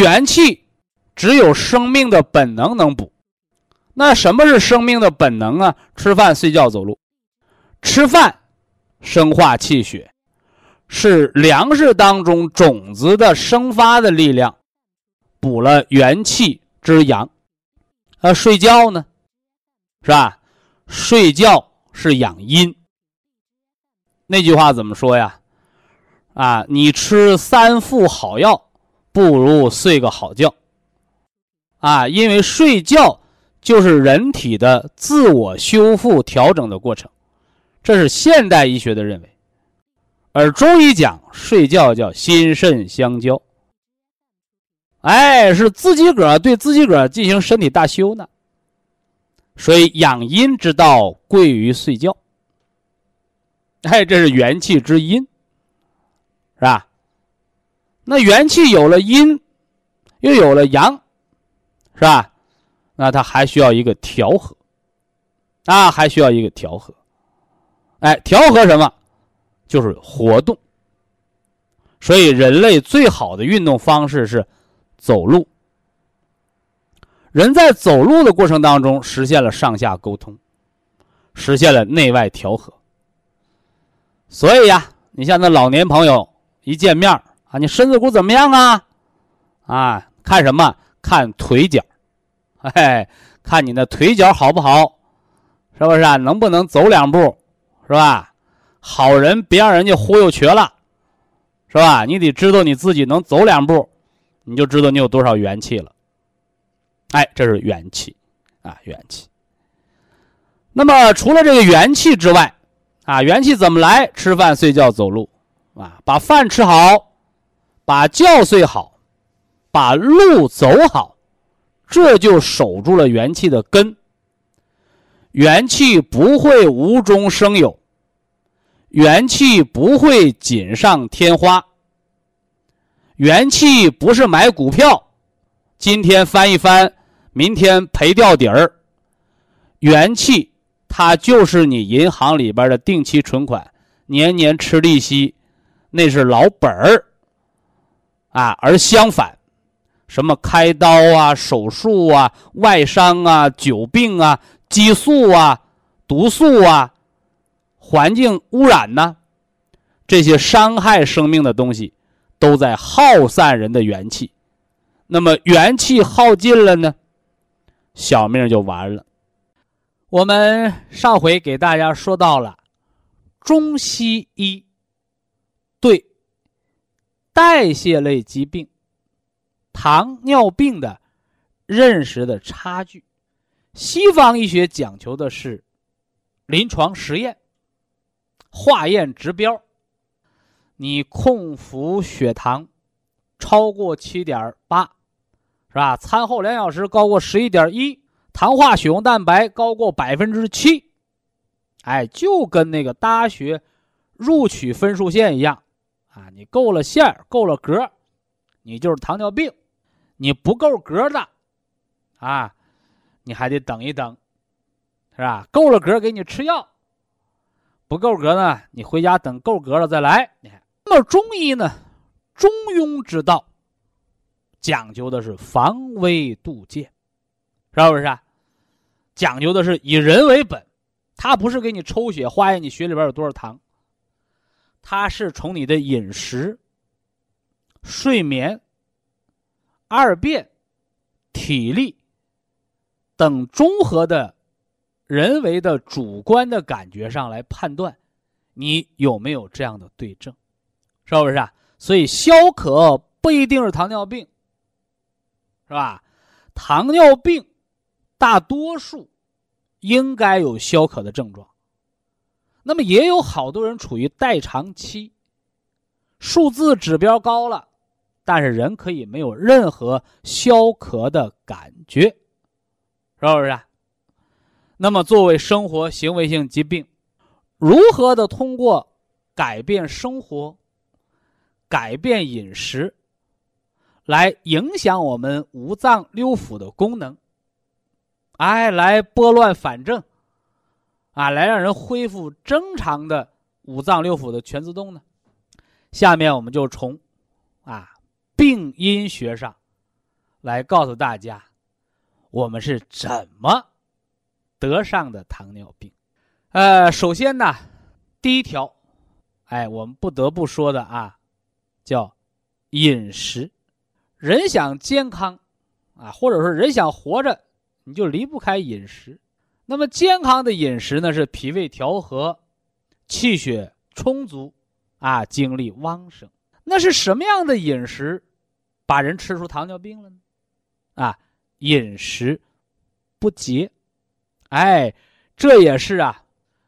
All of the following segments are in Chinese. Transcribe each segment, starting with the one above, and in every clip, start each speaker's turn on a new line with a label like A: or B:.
A: 元气只有生命的本能能补，那什么是生命的本能啊？吃饭、睡觉、走路。吃饭，生化气血，是粮食当中种子的生发的力量，补了元气之阳。啊，睡觉呢，是吧？睡觉是养阴。那句话怎么说呀？啊，你吃三副好药。不如睡个好觉，啊，因为睡觉就是人体的自我修复调整的过程，这是现代医学的认为，而中医讲睡觉叫心肾相交，哎，是自己个儿对自己个儿进行身体大修呢，所以养阴之道贵于睡觉，哎，这是元气之阴，是吧？那元气有了阴，又有了阳，是吧？那它还需要一个调和，啊，还需要一个调和。哎，调和什么？就是活动。所以，人类最好的运动方式是走路。人在走路的过程当中，实现了上下沟通，实现了内外调和。所以呀，你像那老年朋友一见面啊，你身子骨怎么样啊？啊，看什么？看腿脚，哎，看你的腿脚好不好？是不是啊？能不能走两步？是吧？好人别让人家忽悠瘸了，是吧？你得知道你自己能走两步，你就知道你有多少元气了。哎，这是元气啊，元气。那么除了这个元气之外，啊，元气怎么来？吃饭、睡觉、走路，啊，把饭吃好。把觉睡好，把路走好，这就守住了元气的根。元气不会无中生有，元气不会锦上添花。元气不是买股票，今天翻一翻，明天赔掉底儿。元气它就是你银行里边的定期存款，年年吃利息，那是老本儿。啊，而相反，什么开刀啊、手术啊、外伤啊、久病啊、激素啊、毒素啊、环境污染呢？这些伤害生命的东西，都在耗散人的元气。那么元气耗尽了呢，小命就完了。我们上回给大家说到了中西医对。代谢类疾病、糖尿病的认识的差距，西方医学讲求的是临床实验、化验指标。你空腹血糖超过七点八，是吧？餐后两小时高过十一点一，糖化血红蛋白高过百分之七，哎，就跟那个大学录取分数线一样。啊，你够了线儿，够了格，你就是糖尿病；你不够格的，啊，你还得等一等，是吧？够了格给你吃药，不够格呢，你回家等够格了再来。你看，那么中医呢，中庸之道，讲究的是防微杜渐，是不是？啊？讲究的是以人为本，他不是给你抽血化验你血里边有多少糖。它是从你的饮食、睡眠、二便体力等综合的人为的主观的感觉上来判断，你有没有这样的对症，是不是啊？所以消渴不一定是糖尿病，是吧？糖尿病大多数应该有消渴的症状，那么也有好多人处于代偿期，数字指标高了。但是人可以没有任何消渴的感觉，是不是？那么作为生活行为性疾病，如何的通过改变生活、改变饮食，来影响我们五脏六腑的功能？哎，来拨乱反正，啊，来让人恢复正常的五脏六腑的全自动呢？下面我们就从啊。病因学上，来告诉大家，我们是怎么得上的糖尿病。呃，首先呢，第一条，哎，我们不得不说的啊，叫饮食。人想健康啊，或者说人想活着，你就离不开饮食。那么健康的饮食呢，是脾胃调和，气血充足，啊，精力旺盛。那是什么样的饮食？把人吃出糖尿病了呢？啊，饮食不节，哎，这也是啊，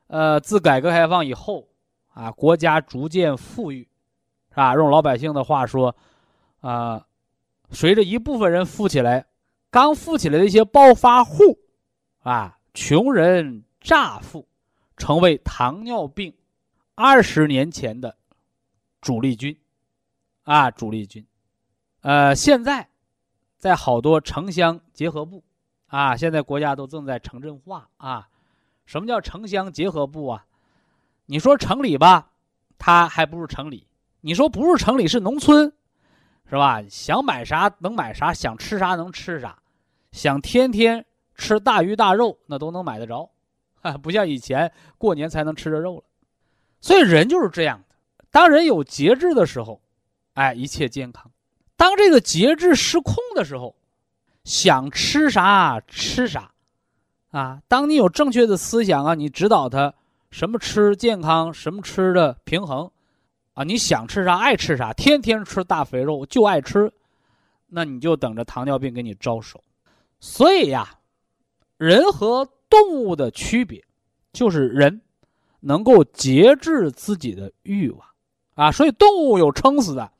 A: 呃，自改革开放以后啊，国家逐渐富裕，是吧？用老百姓的话说，啊，随着一部分人富起来，刚富起来的一些暴发户，啊，穷人乍富，成为糖尿病二十年前的主力军，啊，主力军。呃，现在在好多城乡结合部啊，现在国家都正在城镇化啊。什么叫城乡结合部啊？你说城里吧，它还不是城里；你说不是城里，是农村，是吧？想买啥能买啥，想吃啥能吃啥，想天天吃大鱼大肉，那都能买得着，不像以前过年才能吃着肉了。所以人就是这样的，当人有节制的时候，哎，一切健康。当这个节制失控的时候，想吃啥吃啥，啊！当你有正确的思想啊，你指导他什么吃健康，什么吃的平衡，啊！你想吃啥爱吃啥，天天吃大肥肉就爱吃，那你就等着糖尿病给你招手。所以呀，人和动物的区别，就是人能够节制自己的欲望，啊！所以动物有撑死的，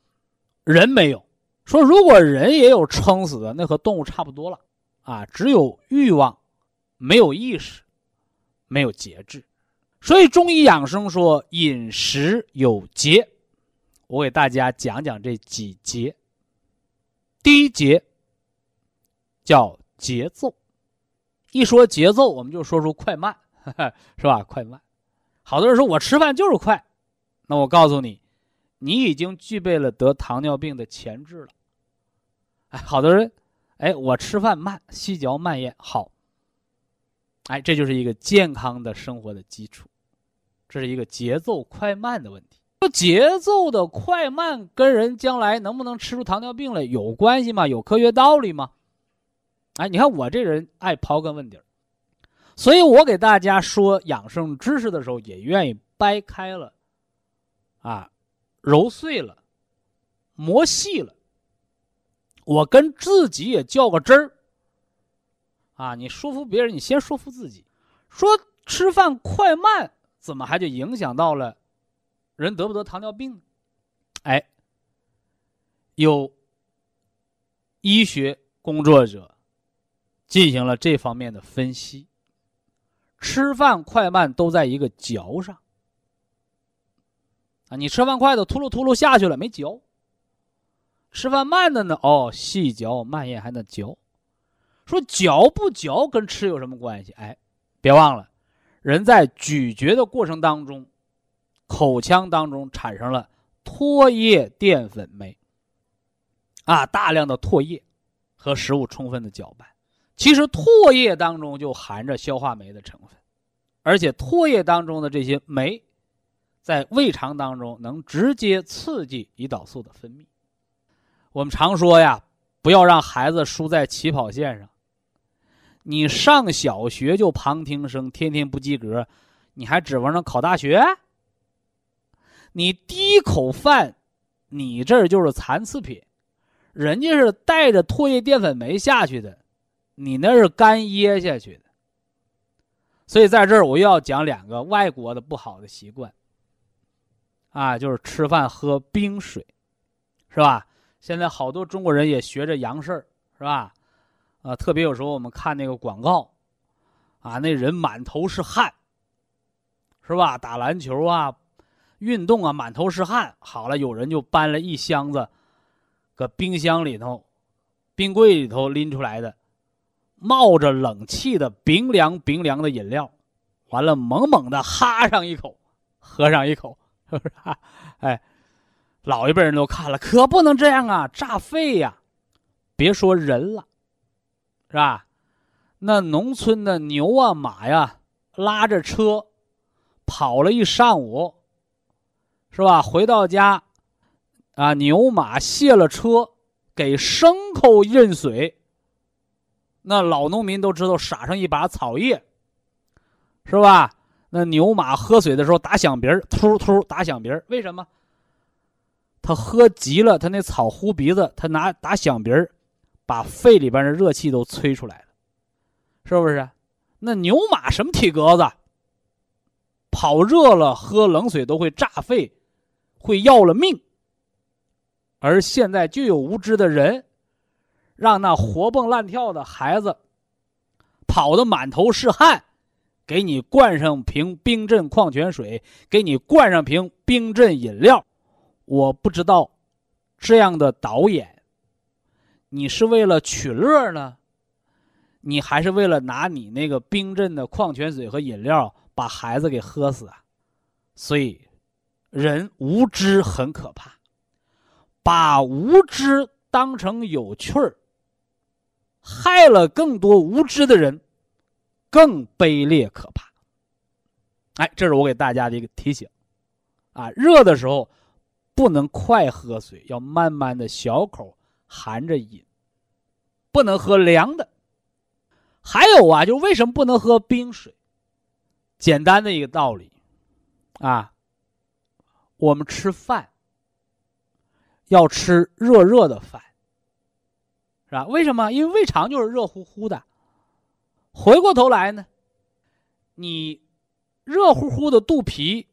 A: 人没有。说，如果人也有撑死的，那和动物差不多了，啊，只有欲望，没有意识，没有节制。所以中医养生说饮食有节，我给大家讲讲这几节。第一节叫节奏，一说节奏，我们就说出快慢，是吧？快慢。好多人说我吃饭就是快，那我告诉你。你已经具备了得糖尿病的潜质了，哎，好多人，哎，我吃饭慢，细嚼慢咽，好，哎，这就是一个健康的生活的基础，这是一个节奏快慢的问题。说节奏的快慢跟人将来能不能吃出糖尿病来有关系吗？有科学道理吗？哎，你看我这人爱刨根问底儿，所以我给大家说养生知识的时候，也愿意掰开了，啊。揉碎了，磨细了，我跟自己也较个真儿。啊，你说服别人，你先说服自己。说吃饭快慢，怎么还就影响到了人得不得糖尿病？哎，有医学工作者进行了这方面的分析。吃饭快慢都在一个嚼上啊。你吃饭快的秃噜秃噜下去了，没嚼。吃饭慢的呢？哦，细嚼慢咽还能嚼。说嚼不嚼跟吃有什么关系？哎，别忘了，人在咀嚼的过程当中，口腔当中产生了唾液淀粉酶。啊，大量的唾液和食物充分的搅拌，其实唾液当中就含着消化酶的成分，而且唾液当中的这些酶。在胃肠当中，能直接刺激胰岛素的分泌。我们常说呀，不要让孩子输在起跑线上。你上小学就旁听生，天天不及格，你还指望着考大学？你第一口饭，你这就是残次品，人家是带着唾液淀粉酶下去的，你那是干噎下去的。所以在这儿我又要讲两个外国的不好的习惯。啊，就是吃饭喝冰水，是吧？现在好多中国人也学着洋事儿，是吧？啊，特别有时候我们看那个广告，啊，那人满头是汗，是吧？打篮球啊，运动啊，满头是汗。好了，有人就搬了一箱子，搁冰箱里头、冰柜里头拎出来的，冒着冷气的冰凉冰凉的饮料，完了猛猛的哈上一口，喝上一口。是不是？哎，老一辈人都看了，可不能这样啊，炸肺呀！别说人了，是吧？那农村的牛啊马呀，拉着车跑了一上午，是吧？回到家，啊，牛马卸了车，给牲口运水。那老农民都知道，撒上一把草叶，是吧？那牛马喝水的时候打响鼻儿，突突打响鼻儿，为什么？他喝急了，他那草呼鼻子，他拿打响鼻儿，把肺里边的热气都吹出来了，是不是？那牛马什么体格子？跑热了喝冷水都会炸肺，会要了命。而现在就有无知的人，让那活蹦乱跳的孩子跑得满头是汗。给你灌上瓶冰镇矿泉水，给你灌上瓶冰镇饮料，我不知道，这样的导演，你是为了取乐呢，你还是为了拿你那个冰镇的矿泉水和饮料把孩子给喝死啊？所以，人无知很可怕，把无知当成有趣儿，害了更多无知的人。更卑劣可怕。哎，这是我给大家的一个提醒，啊，热的时候不能快喝水，要慢慢的小口含着饮，不能喝凉的。还有啊，就为什么不能喝冰水？简单的一个道理，啊，我们吃饭要吃热热的饭，是吧？为什么？因为胃肠就是热乎乎的。回过头来呢，你热乎乎的肚皮，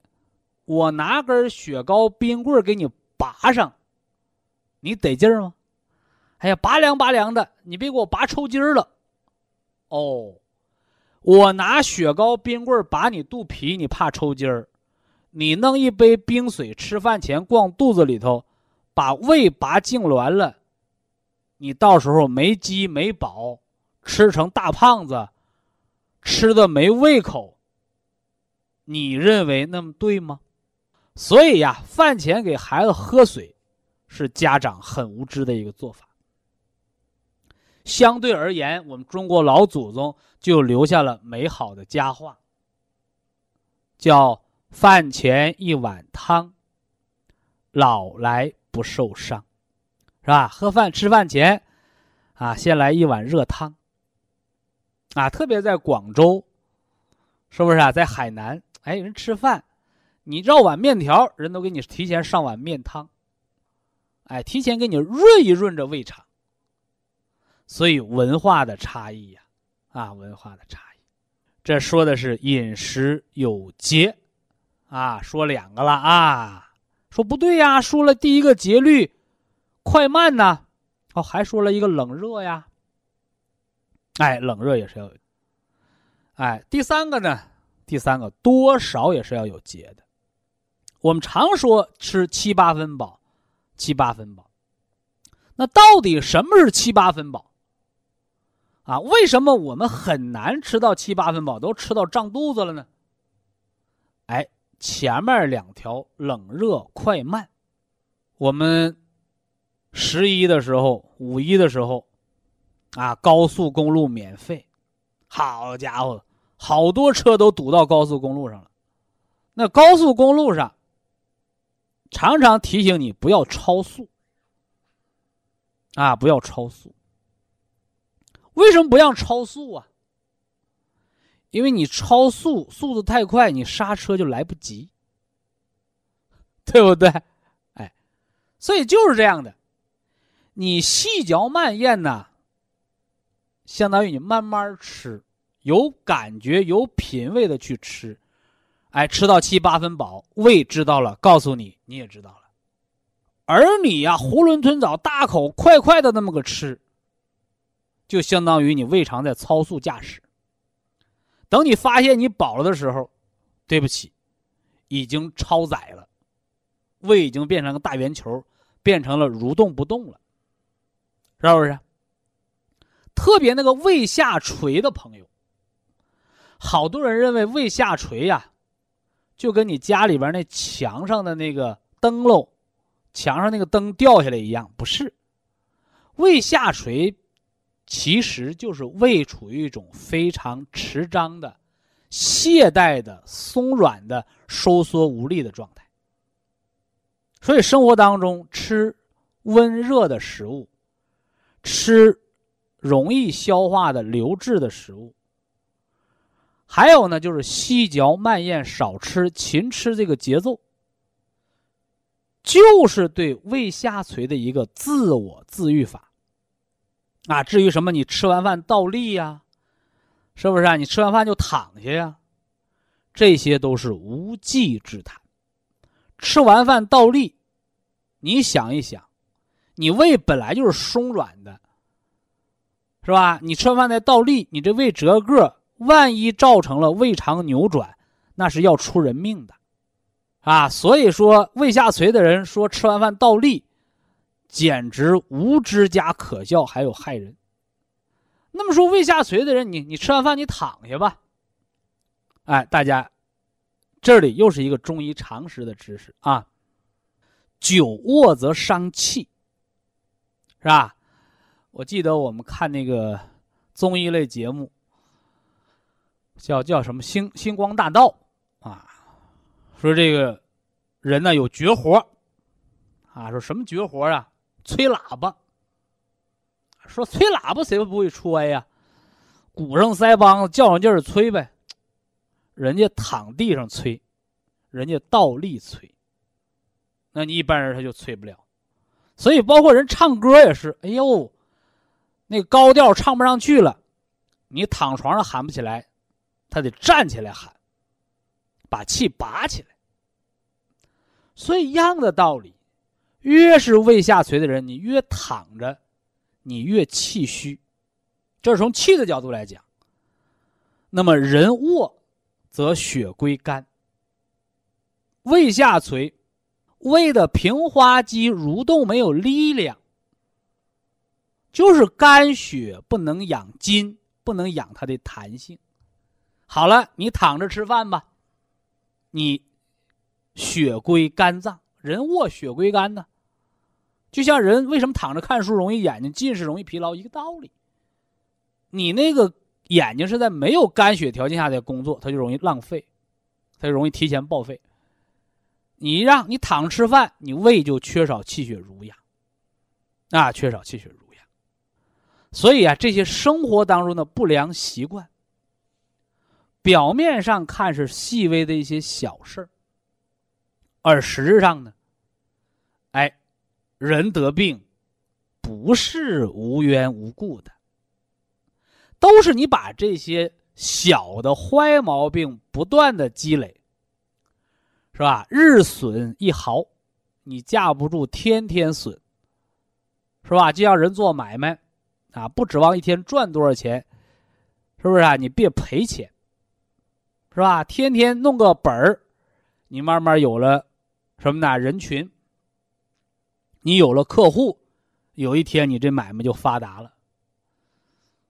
A: 我拿根雪糕冰棍给你拔上，你得劲儿吗？哎呀，拔凉拔凉的，你别给我拔抽筋儿了。哦，我拿雪糕冰棍拔你肚皮，你怕抽筋儿？你弄一杯冰水，吃饭前灌肚子里头，把胃拔痉挛了，你到时候没饥没饱。吃成大胖子，吃的没胃口。你认为那么对吗？所以呀，饭前给孩子喝水，是家长很无知的一个做法。相对而言，我们中国老祖宗就留下了美好的佳话，叫“饭前一碗汤，老来不受伤”，吧？喝饭吃饭前，啊，先来一碗热汤。啊，特别在广州，是不是啊？在海南，哎，人吃饭，你绕碗面条，人都给你提前上碗面汤，哎，提前给你润一润这胃肠。所以文化的差异呀，啊，文化的差异，这说的是饮食有节，啊，说两个了啊，说不对呀，说了第一个节律，快慢呢，哦，还说了一个冷热呀。哎，冷热也是要有，哎，第三个呢？第三个多少也是要有节的。我们常说吃七八分饱，七八分饱。那到底什么是七八分饱？啊，为什么我们很难吃到七八分饱，都吃到胀肚子了呢？哎，前面两条冷热快慢，我们十一的时候，五一的时候。啊，高速公路免费，好家伙，好多车都堵到高速公路上了。那高速公路上常常提醒你不要超速，啊，不要超速。为什么不让超速啊？因为你超速，速度太快，你刹车就来不及，对不对？哎，所以就是这样的，你细嚼慢咽呢，相当于你慢慢吃，有感觉、有品味的去吃，哎，吃到七八分饱，胃知道了，告诉你，你也知道了。而你呀，囫囵吞枣，大口快快的那么个吃，就相当于你胃肠在超速驾驶。等你发现你饱了的时候，对不起，已经超载了，胃已经变成个大圆球，变成了蠕动不动了，是不是？特别那个胃下垂的朋友，好多人认为胃下垂呀，就跟你家里边那墙上的那个灯笼，墙上那个灯掉下来一样，不是？胃下垂。其实就是胃处于一种非常迟张的、懈怠的、松软的、收缩无力的状态。所以生活当中吃温热的食物，吃容易消化的流质的食物，还有呢就是细嚼慢咽、少吃、勤吃这个节奏，就是对胃下垂的一个自我自愈法。啊，至于什么，你吃完饭倒立呀，是不是啊？你吃完饭就躺下呀，这些都是无稽之谈。吃完饭倒立，你想一想，你胃本来就是松软的，是吧？你吃完饭再倒立，你这胃折个，万一造成了胃肠扭转，那是要出人命的，啊！所以说，胃下垂的人说吃完饭倒立。简直无知加可笑，还有害人。那么说胃下垂的人，你你吃完饭你躺下吧。哎，大家，这里又是一个中医常识的知识啊。久卧则伤气，是吧？我记得我们看那个综艺类节目，叫叫什么《星星光大道》啊，说这个人呢有绝活啊，说什么绝活啊？吹喇叭，说吹喇叭谁不会吹呀？鼓上腮帮子，较上劲儿吹呗。人家躺地上吹，人家倒立吹。那你一般人他就吹不了。所以包括人唱歌也是，哎呦，那高调唱不上去了，你躺床上喊不起来，他得站起来喊，把气拔起来。所以一样的道理。越是胃下垂的人，你越躺着，你越气虚，这是从气的角度来讲。那么人卧，则血归肝。胃下垂，胃的平滑肌蠕动没有力量，就是肝血不能养筋，不能养它的弹性。好了，你躺着吃饭吧，你血归肝脏。人卧血归肝呢，就像人为什么躺着看书容易眼睛近视、容易疲劳一个道理。你那个眼睛是在没有肝血条件下的工作，它就容易浪费，它就容易提前报废。你让你躺吃饭，你胃就缺少气血濡养，啊，缺少气血濡养。所以啊，这些生活当中的不良习惯，表面上看是细微的一些小事儿。而实质上呢，哎，人得病不是无缘无故的，都是你把这些小的坏毛病不断的积累，是吧？日损一毫，你架不住天天损，是吧？就像人做买卖啊，不指望一天赚多少钱，是不是啊？你别赔钱，是吧？天天弄个本儿，你慢慢有了。什么呢？人群，你有了客户，有一天你这买卖就发达了。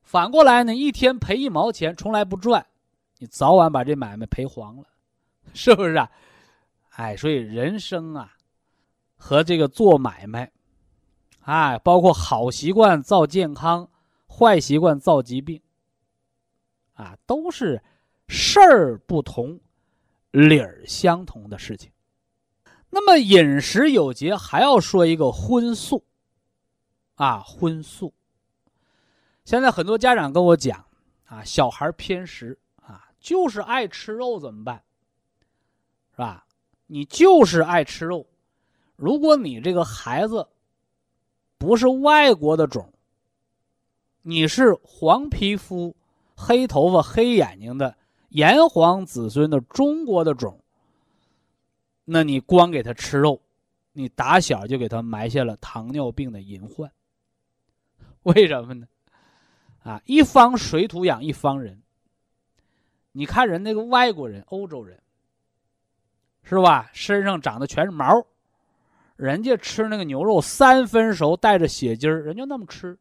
A: 反过来呢，一天赔一毛钱，从来不赚，你早晚把这买卖赔黄了，是不是啊？哎，所以人生啊，和这个做买卖，哎，包括好习惯造健康，坏习惯造疾病，啊，都是事儿不同，理儿相同的事情。那么饮食有节，还要说一个荤素，啊，荤素。现在很多家长跟我讲啊，小孩偏食啊，就是爱吃肉，怎么办？是吧？你就是爱吃肉，如果你这个孩子不是外国的种，你是黄皮肤、黑头发、黑眼睛的炎黄子孙的中国的种，那你光给他吃肉，你打小就给他埋下了糖尿病的隐患。为什么呢？啊，一方水土养一方人。你看人那个外国人、欧洲人，是吧？身上长的全是毛，人家吃那个牛肉三分熟带着血筋儿，人就那么吃。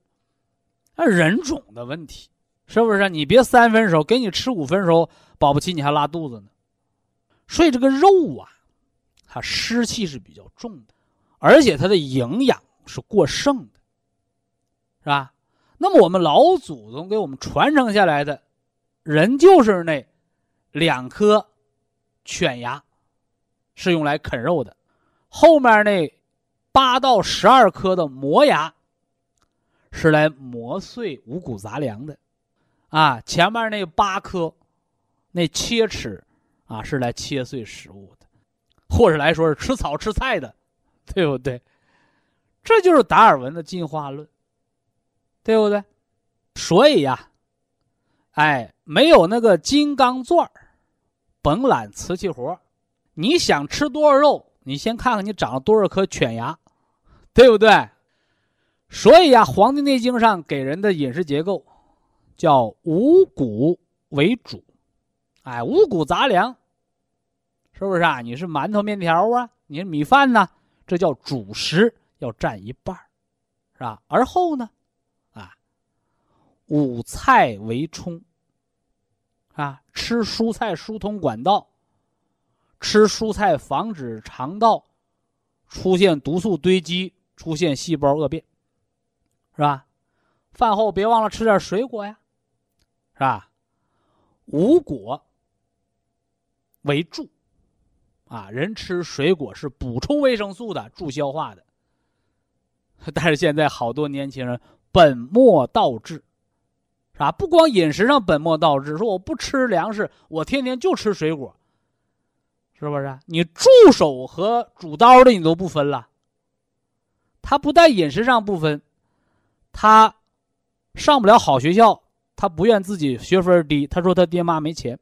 A: 那人种的问题，是不是？你别三分熟，给你吃五分熟，保不齐你还拉肚子呢。所以这个肉啊，它湿气是比较重的，而且它的营养是过剩的，是吧？那么我们老祖宗给我们传承下来的，人就是那两颗犬牙，是用来啃肉的；后面那八到十二颗的磨牙，是来磨碎五谷杂粮的；啊，前面那八颗那切齿啊，是来切碎食物的，或者来说是吃草吃菜的，对不对？这就是达尔文的进化论。对不对？所以呀，哎，没有那个金刚钻甭揽瓷器活你想吃多少肉，你先看看你长了多少颗犬牙，对不对？所以呀，《黄帝内经》上给人的饮食结构叫五谷为主，哎，五谷杂粮，是不是啊？你是馒头、面条啊，你是米饭呢，这叫主食，要占一半是吧？而后呢？啊五菜为充，啊，吃蔬菜疏通管道，吃蔬菜防止肠道出现毒素堆积，出现细胞恶变，是吧？饭后别忘了吃点水果呀，是吧？五果为助，啊，人吃水果是补充维生素的，助消化的。但是现在好多年轻人本末倒置。啊，不光饮食上本末倒置，说我不吃粮食，我天天就吃水果，是不是？你助手和主刀的你都不分了。他不但饮食上不分，他上不了好学校，他不愿自己学分低，他说他爹妈没钱，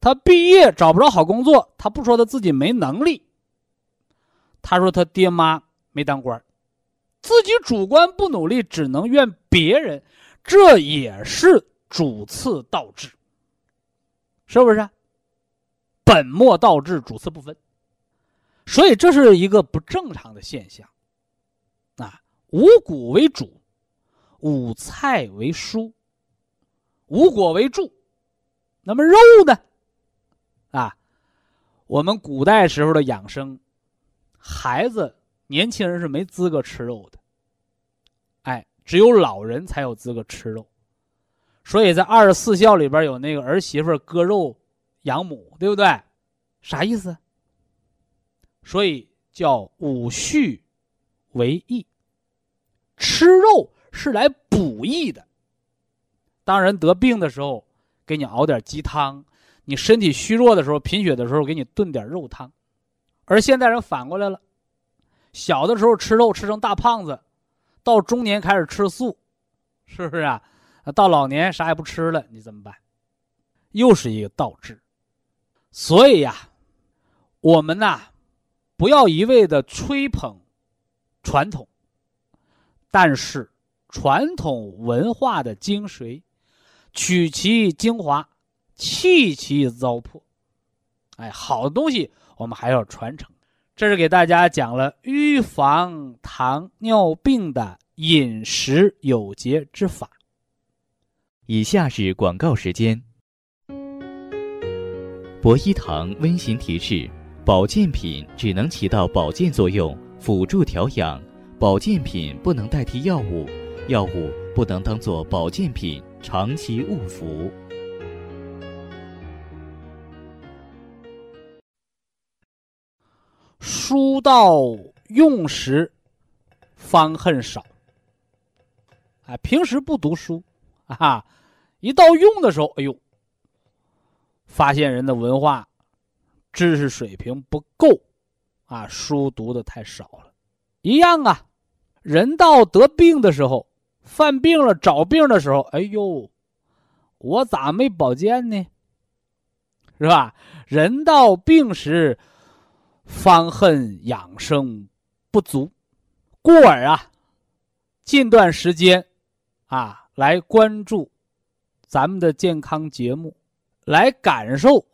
A: 他毕业找不着好工作，他不说他自己没能力，他说他爹妈没当官，自己主观不努力，只能怨别人。这也是主次倒置，是不是？本末倒置，主次不分，所以这是一个不正常的现象。啊，五谷为主，五菜为蔬，五果为助，那么肉呢？啊，我们古代时候的养生，孩子、年轻人是没资格吃肉的。哎只有老人才有资格吃肉，所以在二十四孝里边有那个儿媳妇割肉养母，对不对？啥意思？所以叫五畜为益，吃肉是来补益的。当人得病的时候，给你熬点鸡汤；你身体虚弱的时候、贫血的时候，给你炖点肉汤。而现代人反过来了，小的时候吃肉吃成大胖子。到中年开始吃素，是不是啊？到老年啥也不吃了，你怎么办？又是一个倒置。所以呀，我们呐，不要一味的吹捧传统，但是传统文化的精髓，取其精华，弃其糟粕。哎，好的东西我们还要传承。这是给大家讲了预防糖尿病的饮食有节之法。
B: 以下是广告时间。博一堂温馨提示：保健品只能起到保健作用，辅助调养；保健品不能代替药物，药物不能当做保健品长期误服。
A: 书到用时方恨少，啊，平时不读书，啊，一到用的时候，哎呦，发现人的文化、知识水平不够，啊，书读的太少了。一样啊，人到得病的时候，犯病了找病的时候，哎呦，我咋没保健呢？是吧？人到病时，方恨养生不足，故而啊，近段时间，啊，来关注咱们的健康节目，来感受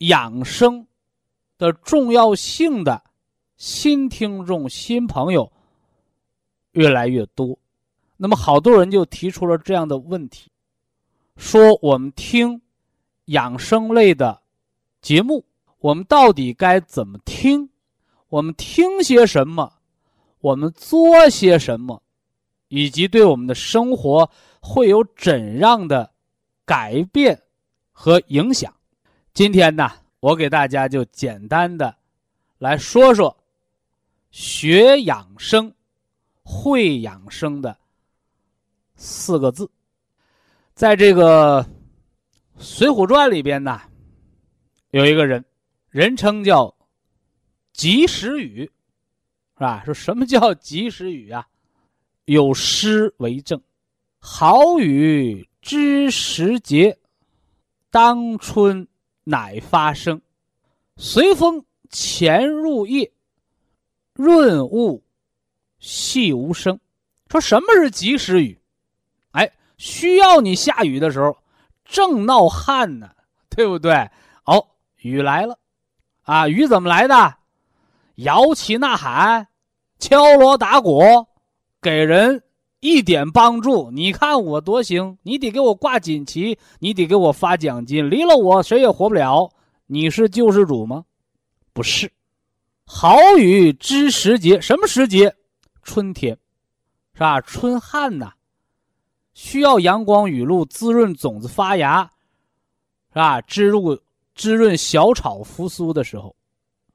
A: 养生的重要性的新听众、新朋友越来越多。那么，好多人就提出了这样的问题，说我们听。养生类的节目，我们到底该怎么听？我们听些什么？我们做些什么？以及对我们的生活会有怎样的改变和影响？今天呢，我给大家就简单的来说说学养生、会养生的四个字，在这个。《水浒传》里边呢，有一个人，人称叫及时雨，是吧？说什么叫及时雨啊？有诗为证：“好雨知时节，当春乃发生。随风潜入夜，润物细无声。”说什么是及时雨？哎，需要你下雨的时候。正闹旱呢，对不对？哦，雨来了，啊，雨怎么来的？摇旗呐喊，敲锣打鼓，给人一点帮助。你看我多行，你得给我挂锦旗，你得给我发奖金。离了我，谁也活不了。你是救世主吗？不是。好雨知时节，什么时节？春天，是吧？春旱呐。需要阳光雨露滋润种子发芽，是吧？滋入滋润小草复苏的时候，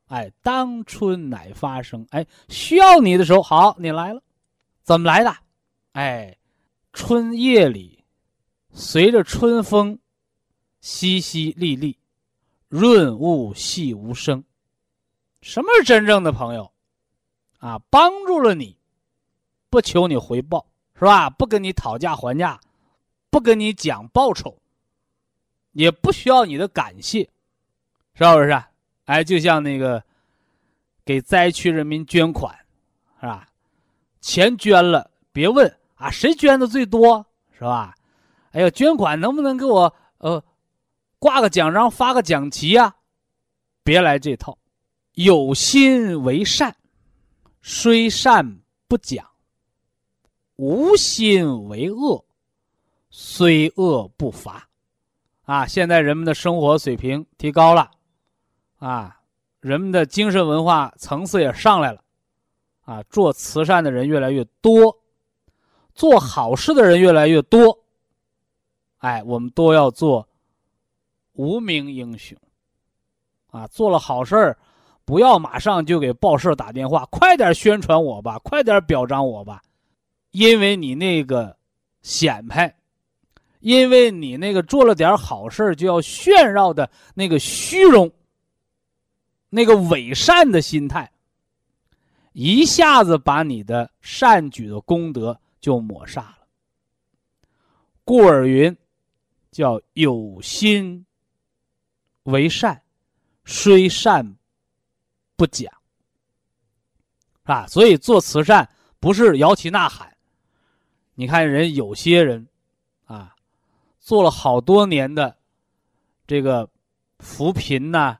A: 哎，当春乃发生。哎，需要你的时候，好，你来了，怎么来的？哎，春夜里，随着春风，淅淅沥沥，润物细无声。什么是真正的朋友？啊，帮助了你，不求你回报。是吧？不跟你讨价还价，不跟你讲报酬，也不需要你的感谢，是不是？哎，就像那个给灾区人民捐款，是吧？钱捐了，别问啊，谁捐的最多，是吧？哎呀，捐款能不能给我呃挂个奖章，发个奖旗呀？别来这套，有心为善，虽善不讲。无心为恶，虽恶不罚，啊！现在人们的生活水平提高了，啊，人们的精神文化层次也上来了，啊，做慈善的人越来越多，做好事的人越来越多，哎，我们都要做无名英雄，啊，做了好事儿，不要马上就给报社打电话，快点宣传我吧，快点表彰我吧。因为你那个显摆，因为你那个做了点好事就要炫耀的那个虚荣、那个伪善的心态，一下子把你的善举的功德就抹煞了。故而云，叫有心为善，虽善不讲，啊，所以做慈善不是摇旗呐喊。你看，人有些人，啊，做了好多年的这个扶贫呐、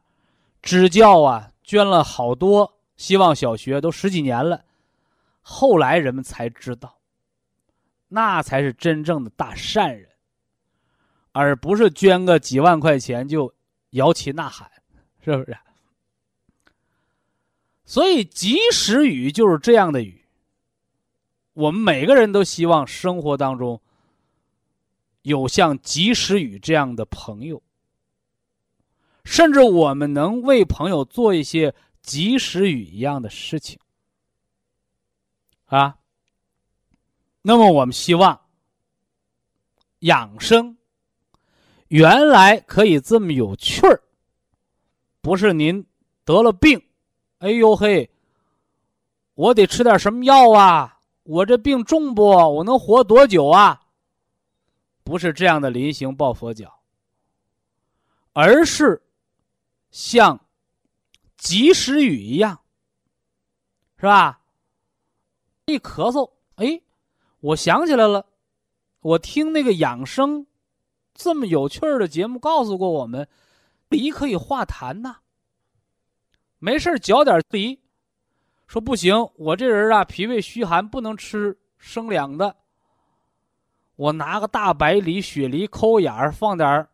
A: 支教啊，捐了好多希望小学，都十几年了。后来人们才知道，那才是真正的大善人，而不是捐个几万块钱就摇旗呐喊，是不是？所以，及时雨就是这样的雨。我们每个人都希望生活当中有像及时雨这样的朋友，甚至我们能为朋友做一些及时雨一样的事情，啊，那么我们希望养生原来可以这么有趣儿，不是您得了病，哎呦嘿，我得吃点什么药啊？我这病重不？我能活多久啊？不是这样的临行抱佛脚，而是像及时雨一样，是吧？一咳嗽，哎，我想起来了，我听那个养生这么有趣的节目，告诉过我们，梨可以化痰呐。没事嚼点梨，说不行，我这人啊，脾胃虚寒，不能吃生凉的。我拿个大白梨、雪梨抠眼儿，放点儿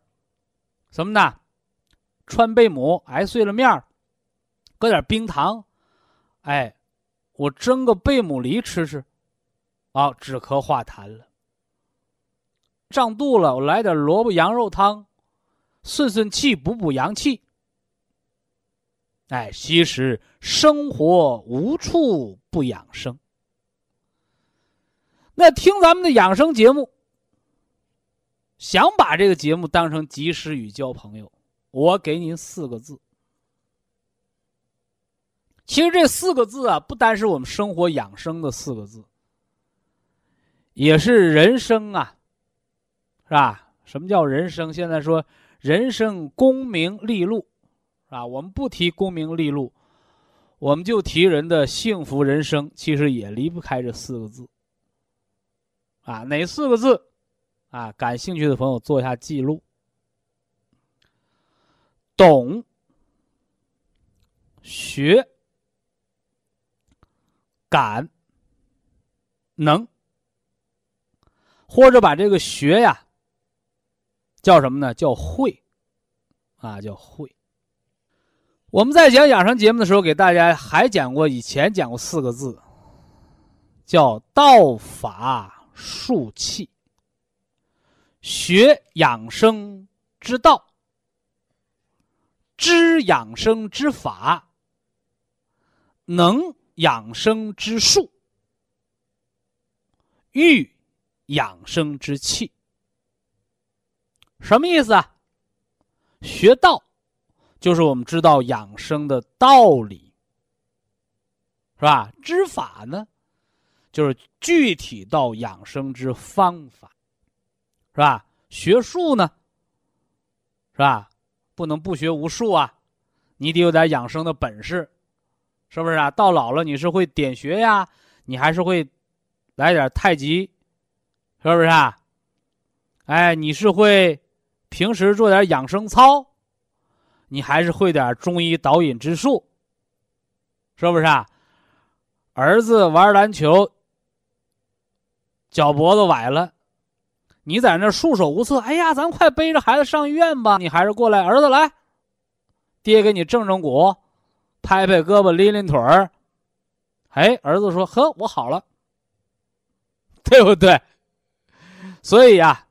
A: 什么呢？川贝母挨碎了面儿，搁点冰糖，哎，我蒸个贝母梨吃吃，啊，止咳化痰了。胀肚了，我来点萝卜羊肉汤，顺顺气，补补阳气。哎，其实生活无处不养生。那听咱们的养生节目，想把这个节目当成及时雨交朋友，我给您四个字。其实这四个字啊，不单是我们生活养生的四个字，也是人生啊，是吧？什么叫人生？现在说人生功名利禄，啊？我们不提功名利禄，我们就提人的幸福人生，其实也离不开这四个字。啊，哪四个字？啊，感兴趣的朋友做一下记录。懂、学、感、能，或者把这个学呀叫什么呢？叫会，啊，叫会。我们在讲养生节目的时候，给大家还讲过，以前讲过四个字，叫道法。术器，学养生之道，知养生之法，能养生之术，欲养生之气。什么意思啊？学道，就是我们知道养生的道理，是吧？知法呢？就是具体到养生之方法，是吧？学术呢，是吧？不能不学无术啊，你得有点养生的本事，是不是啊？到老了你是会点穴呀，你还是会来点太极，是不是啊？哎，你是会平时做点养生操，你还是会点中医导引之术，是不是啊？儿子玩篮球。脚脖子崴了，你在那束手无策。哎呀，咱快背着孩子上医院吧！你还是过来，儿子来，爹给你正正骨，拍拍胳膊，拎拎腿儿。哎，儿子说：“呵，我好了，对不对？”所以呀，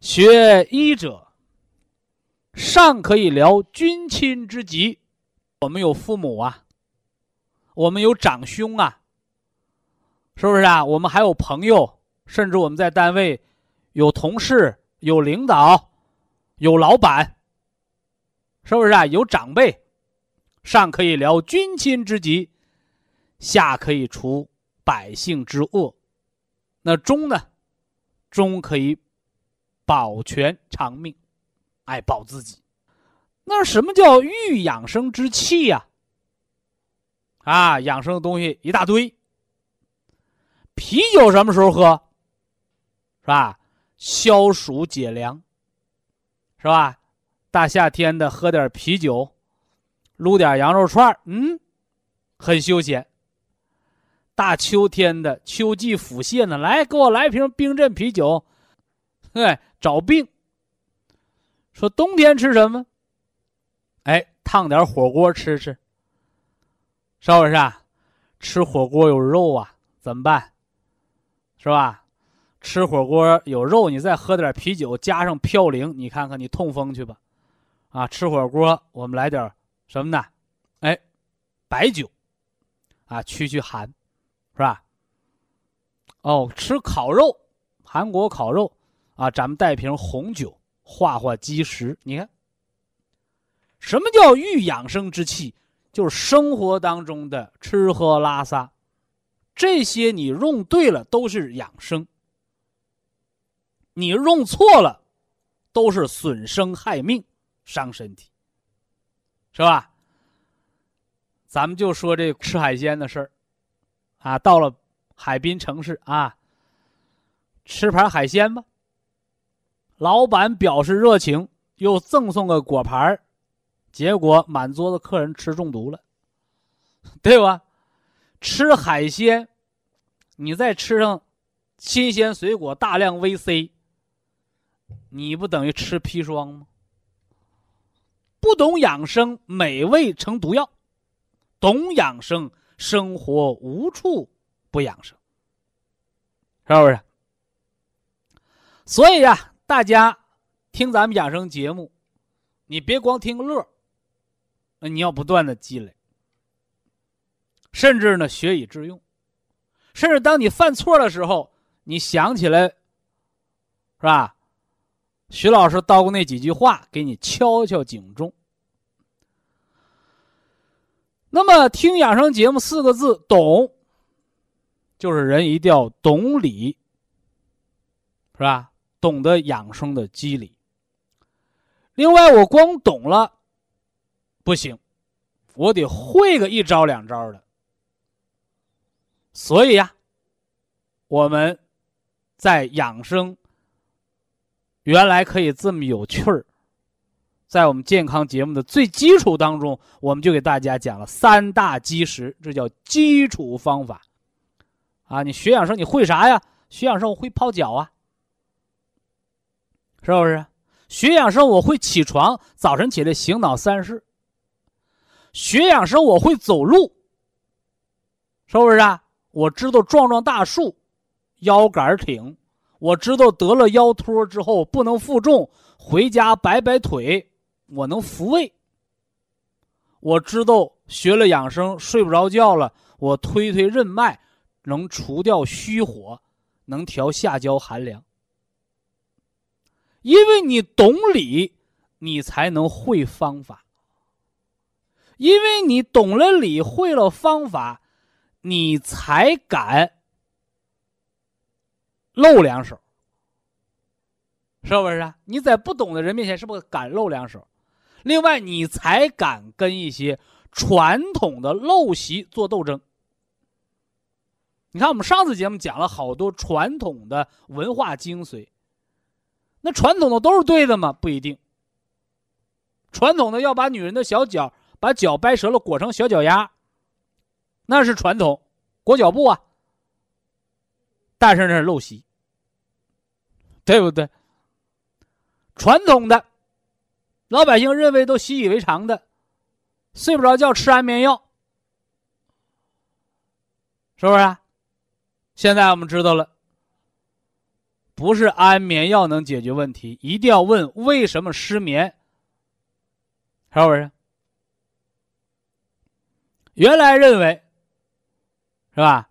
A: 学医者尚可以疗君亲之疾。我们有父母啊，我们有长兄啊，是不是啊？我们还有朋友。甚至我们在单位有同事、有领导、有老板，是不是啊？有长辈，上可以疗君亲之疾，下可以除百姓之恶，那中呢？终可以保全长命，哎，保自己。那什么叫育养生之气呀？啊，养生的东西一大堆。啤酒什么时候喝？是吧？消暑解凉，是吧？大夏天的喝点啤酒，撸点羊肉串嗯，很休闲。大秋天的秋季腹泻呢，来给我来瓶冰镇啤酒，哎，找病。说冬天吃什么？哎，烫点火锅吃吃，是不是啊？吃火锅有肉啊，怎么办？是吧？吃火锅有肉，你再喝点啤酒，加上嘌呤，你看看你痛风去吧，啊！吃火锅我们来点什么呢？哎，白酒，啊，驱驱寒，是吧？哦，吃烤肉，韩国烤肉啊，咱们带瓶红酒化化积食。你看，什么叫育养生之气？就是生活当中的吃喝拉撒，这些你用对了都是养生，你用错了都是损生害命、伤身体，是吧？咱们就说这吃海鲜的事儿，啊，到了海滨城市啊，吃盘海鲜吧。老板表示热情，又赠送个果盘。结果满桌子客人吃中毒了，对吧？吃海鲜，你再吃上新鲜水果、大量维 C，你不等于吃砒霜吗？不懂养生，美味成毒药；懂养生，生活无处不养生，是不是？所以呀，大家听咱们养生节目，你别光听乐。那你要不断的积累，甚至呢学以致用，甚至当你犯错的时候，你想起来，是吧？徐老师叨过那几句话，给你敲敲警钟。那么听养生节目四个字“懂”，就是人一定要懂理，是吧？懂得养生的机理。另外，我光懂了。不行，我得会个一招两招的。所以呀，我们在养生原来可以这么有趣儿，在我们健康节目的最基础当中，我们就给大家讲了三大基石，这叫基础方法。啊，你学养生你会啥呀？学养生我会泡脚啊，是不是？学养生我会起床，早晨起来醒脑三式。学养生，我会走路，是不是啊？我知道撞撞大树，腰杆挺；我知道得了腰托之后不能负重，回家摆摆腿，我能复位。我知道学了养生，睡不着觉了，我推推任脉，能除掉虚火，能调下焦寒凉。因为你懂理，你才能会方法。因为你懂了理，会了方法，你才敢露两手，是不是啊？你在不懂的人面前，是不是敢露两手？另外，你才敢跟一些传统的陋习做斗争。你看，我们上次节目讲了好多传统的文化精髓，那传统的都是对的吗？不一定。传统的要把女人的小脚。把脚掰折了，裹成小脚丫，那是传统裹脚布啊。但是那是陋习，对不对？传统的，老百姓认为都习以为常的，睡不着觉吃安眠药，是不是？啊？现在我们知道了，不是安眠药能解决问题，一定要问为什么失眠，是不是？原来认为，是吧？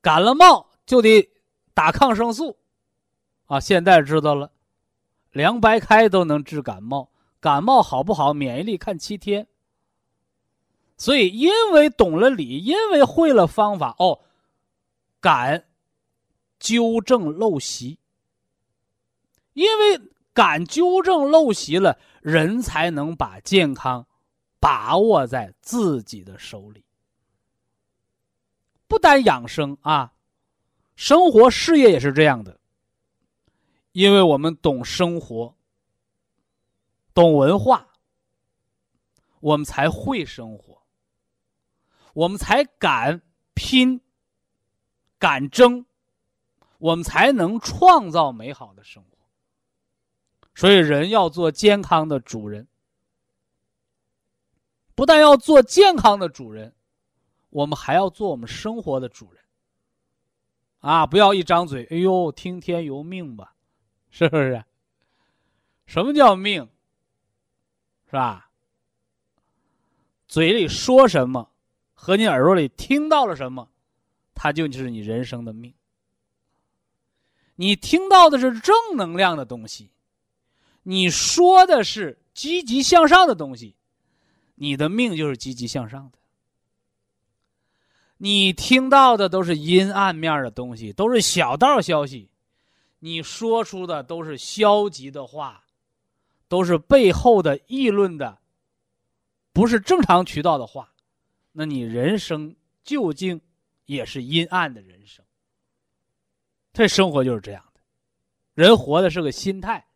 A: 感了冒就得打抗生素，啊，现在知道了，凉白开都能治感冒，感冒好不好？免疫力看七天。所以，因为懂了理，因为会了方法，哦，敢纠正陋习。因为敢纠正陋习了，人才能把健康。把握在自己的手里，不单养生啊，生活事业也是这样的。因为我们懂生活，懂文化，我们才会生活，我们才敢拼，敢争，我们才能创造美好的生活。所以，人要做健康的主人。不但要做健康的主人，我们还要做我们生活的主人。啊，不要一张嘴，哎呦，听天由命吧，是不是？什么叫命？是吧？嘴里说什么，和你耳朵里听到了什么，它就是你人生的命。你听到的是正能量的东西，你说的是积极向上的东西，你的命就是积极向上的。你听到的都是阴暗面的东西，都是小道消息，你说出的都是消极的话，都是背后的议论的，不是正常渠道的话，那你人生究竟也是阴暗的人生。这生活就是这样的，人活的是个心态，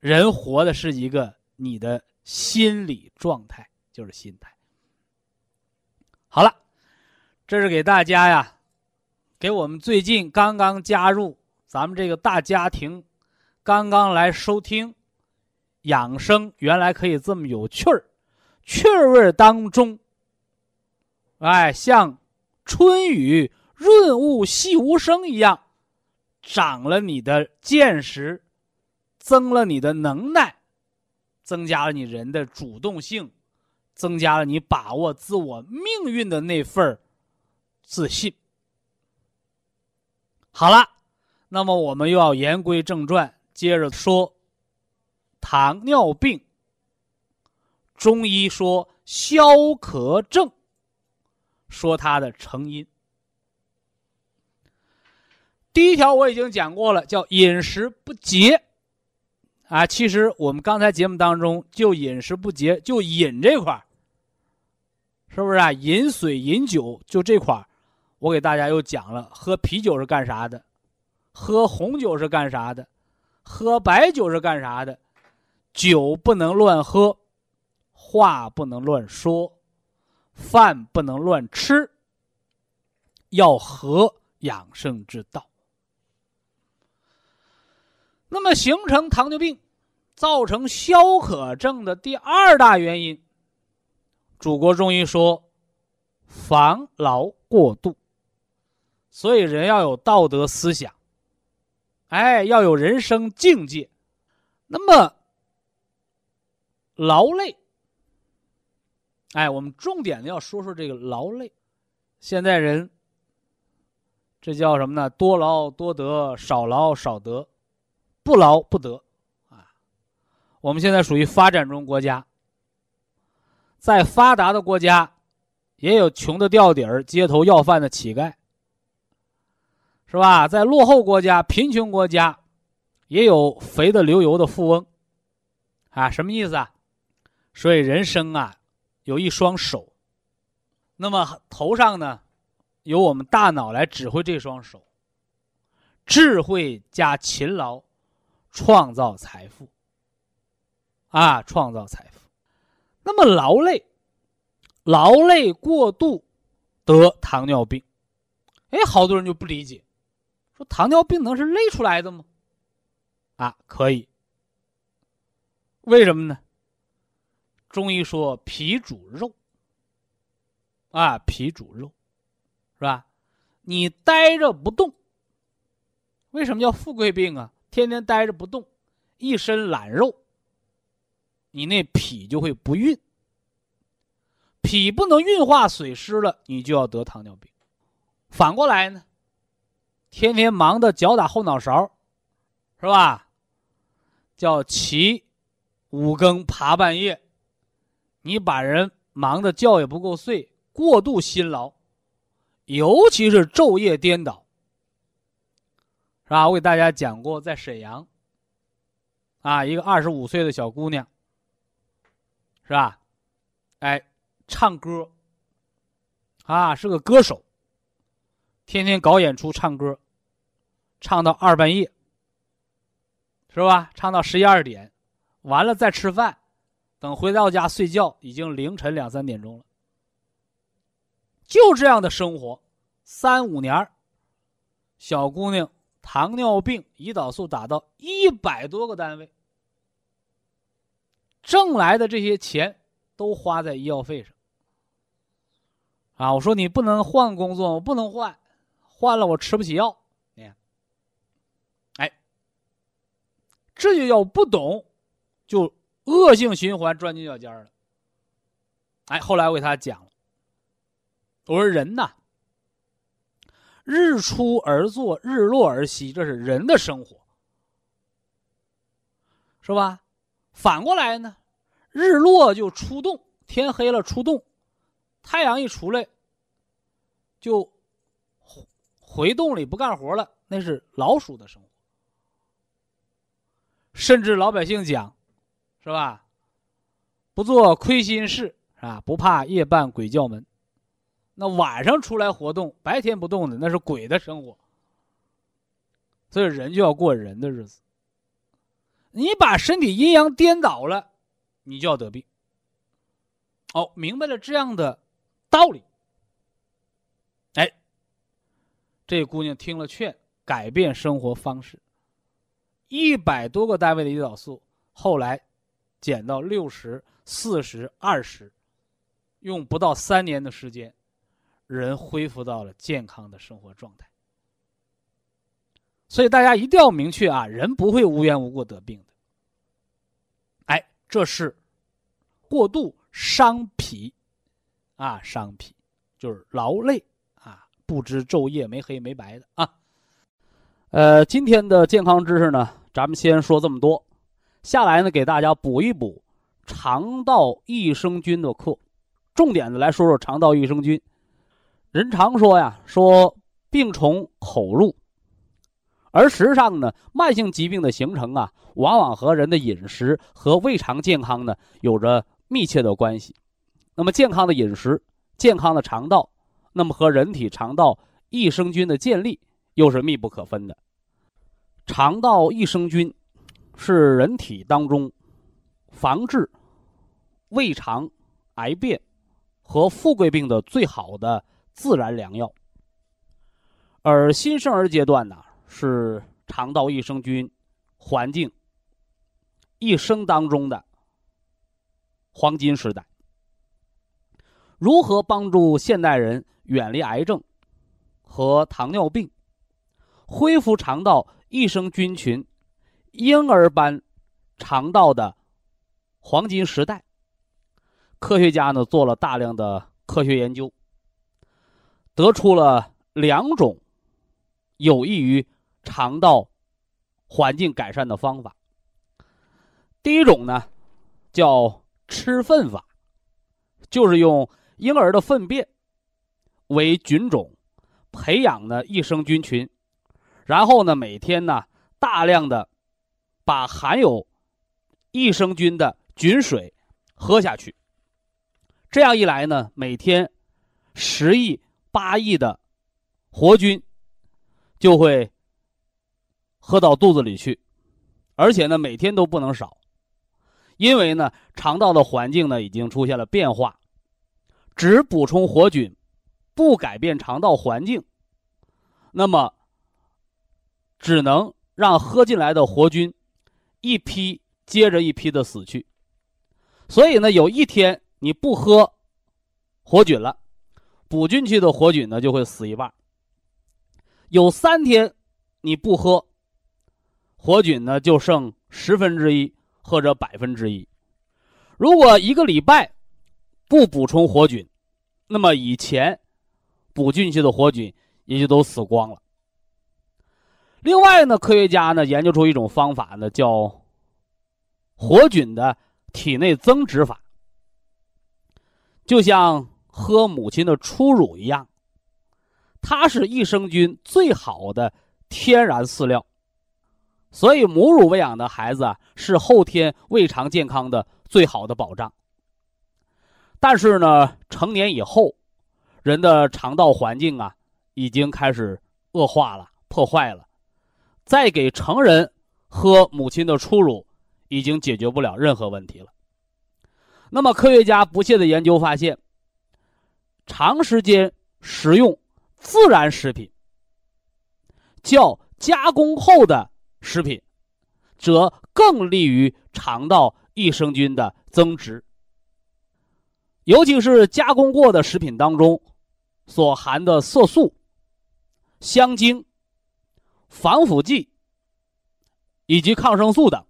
A: 人活的是一个你的心理状态，就是心态。好了，这是给大家呀，给我们最近刚刚加入咱们这个大家庭，刚刚来收听养生，原来可以这么有趣儿，趣味当中，哎，像春雨。润物细无声一样，长了你的见识，增了你的能耐，增加了你人的主动性，增加了你把握自我命运的那份自信。好了，那么我们又要言归正传，接着说糖尿病。中医说消渴症，说它的成因。第一条我已经讲过了，叫饮食不节，啊，其实我们刚才节目当中就饮食不节，就饮这块儿是不是啊？饮水、饮酒，就这块儿我给大家又讲了，喝啤酒是干啥的，喝红酒是干啥的，喝白酒是干啥的，酒不能乱喝，话不能乱说，饭不能乱吃，要合养生之道。那么，形成糖尿病、造成消渴症的第二大原因，祖国中医说，防劳过度。所以，人要有道德思想，哎，要有人生境界。那么，劳累，哎，我们重点的要说说这个劳累。现在人，这叫什么呢？多劳多得，少劳少得。不劳不得，啊，我们现在属于发展中国家，在发达的国家，也有穷的掉底儿、街头要饭的乞丐，是吧？在落后国家、贫穷国家，也有肥的流油的富翁，啊，什么意思啊？所以人生啊，有一双手，那么头上呢，由我们大脑来指挥这双手，智慧加勤劳。创造财富，啊，创造财富。那么劳累，劳累过度得糖尿病。哎，好多人就不理解，糖尿病能是累出来的吗？啊，可以。为什么呢？中医说脾主肉，啊，脾主肉，是吧？你呆着不动，为什么叫富贵病啊？天天呆着不动，一身懒肉，你那脾就会不运，脾不能运化水湿了，你就要得糖尿病。反过来呢，天天忙的脚打后脑勺，是吧？叫起五更爬半夜，你把人忙的觉也不够睡，过度辛劳，尤其是昼夜颠倒。是吧？我给大家讲过，在沈阳，啊，一个二十五岁的小姑娘，是吧？哎，唱歌，啊，是个歌手，天天搞演出唱歌，唱到二半夜，是吧？唱到十一二点，完了再吃饭，等回到家睡觉，已经凌晨两三点钟了。就这样的生活，三五年小姑娘。糖尿病，胰岛素打到一百多个单位，挣来的这些钱都花在医药费上。啊，我说你不能换工作，我不能换，换了我吃不起药。你看，哎，这就叫不懂，就恶性循环，钻牛角尖了。哎，后来我给他讲了，我说人呐，日出而作，日落而息，这是人的生活，是吧？反过来呢，日落就出动，天黑了出动，太阳一出来就回洞里不干活了，那是老鼠的生活。甚至老百姓讲，是吧？不做亏心事，啊？不怕夜半鬼叫门。那晚上出来活动，白天不动的那是鬼的生活。所以人就要过人的日子。你把身体阴阳颠倒了，你就要得病。哦，明白了这样的道理。哎，这姑娘听了劝，改变生活方式。一百多个单位的胰岛素，后来减到六十四十二十，用不到三年的时间。人恢复到了健康的生活状态，所以大家一定要明确啊，人不会无缘无故得病的。哎，这是过度伤脾啊，伤脾就是劳累啊，不知昼夜没黑没白的啊。呃，今天的健康知识呢，咱们先说这么多，下来呢给大家补一补肠道益生菌的课，重点的来说说肠道益生菌。人常说呀，说病从口入，而实际上呢，慢性疾病的形成啊，往往和人的饮食和胃肠健康呢有着密切的关系。那么，健康的饮食、健康的肠道，那么和人体肠道益生菌的建立又是密不可分的。肠道益生菌是人体当中防治胃肠癌变和富贵病的最好的。自然良药，而新生儿阶段呢，是肠道益生菌环境一生当中的黄金时代。如何帮助现代人远离癌症和糖尿病，恢复肠道益生菌群婴儿般肠道的黄金时代？科学家呢做了大量的科学研究。得出了两种有益于肠道环境改善的方法。第一种呢，叫吃粪法，就是用婴儿的粪便为菌种，培养的益生菌群，然后呢，每天呢，大量的把含有益生菌的菌水喝下去。这样一来呢，每天十亿。八亿的活菌就会喝到肚子里去，而且呢，每天都不能少，因为呢，肠道的环境呢已经出现了变化，只补充活菌，不改变肠道环境，那么只能让喝进来的活菌一批接着一批的死去，所以呢，有一天你不喝活菌了。补进去的活菌呢就会死一半。有三天你不喝活菌呢，就剩十分之一或者百分之一。如果一个礼拜不补充活菌，那么以前补进去的活菌也就都死光了。另外呢，科学家呢研究出一种方法呢，叫活菌的体内增殖法，就像。喝母亲的初乳一样，它是益生菌最好的天然饲料，所以母乳喂养的孩子，是后天胃肠健康的最好的保障。但是呢，成年以后，人的肠道环境啊，已经开始恶化了、破坏了，再给成人喝母亲的初乳，已经解决不了任何问题了。那么，科学家不懈的研究发现。长时间食用自然食品，较加工后的食品，则更利于肠道益生菌的增殖。尤其是加工过的食品当中，所含的色素、香精、防腐剂以及抗生素等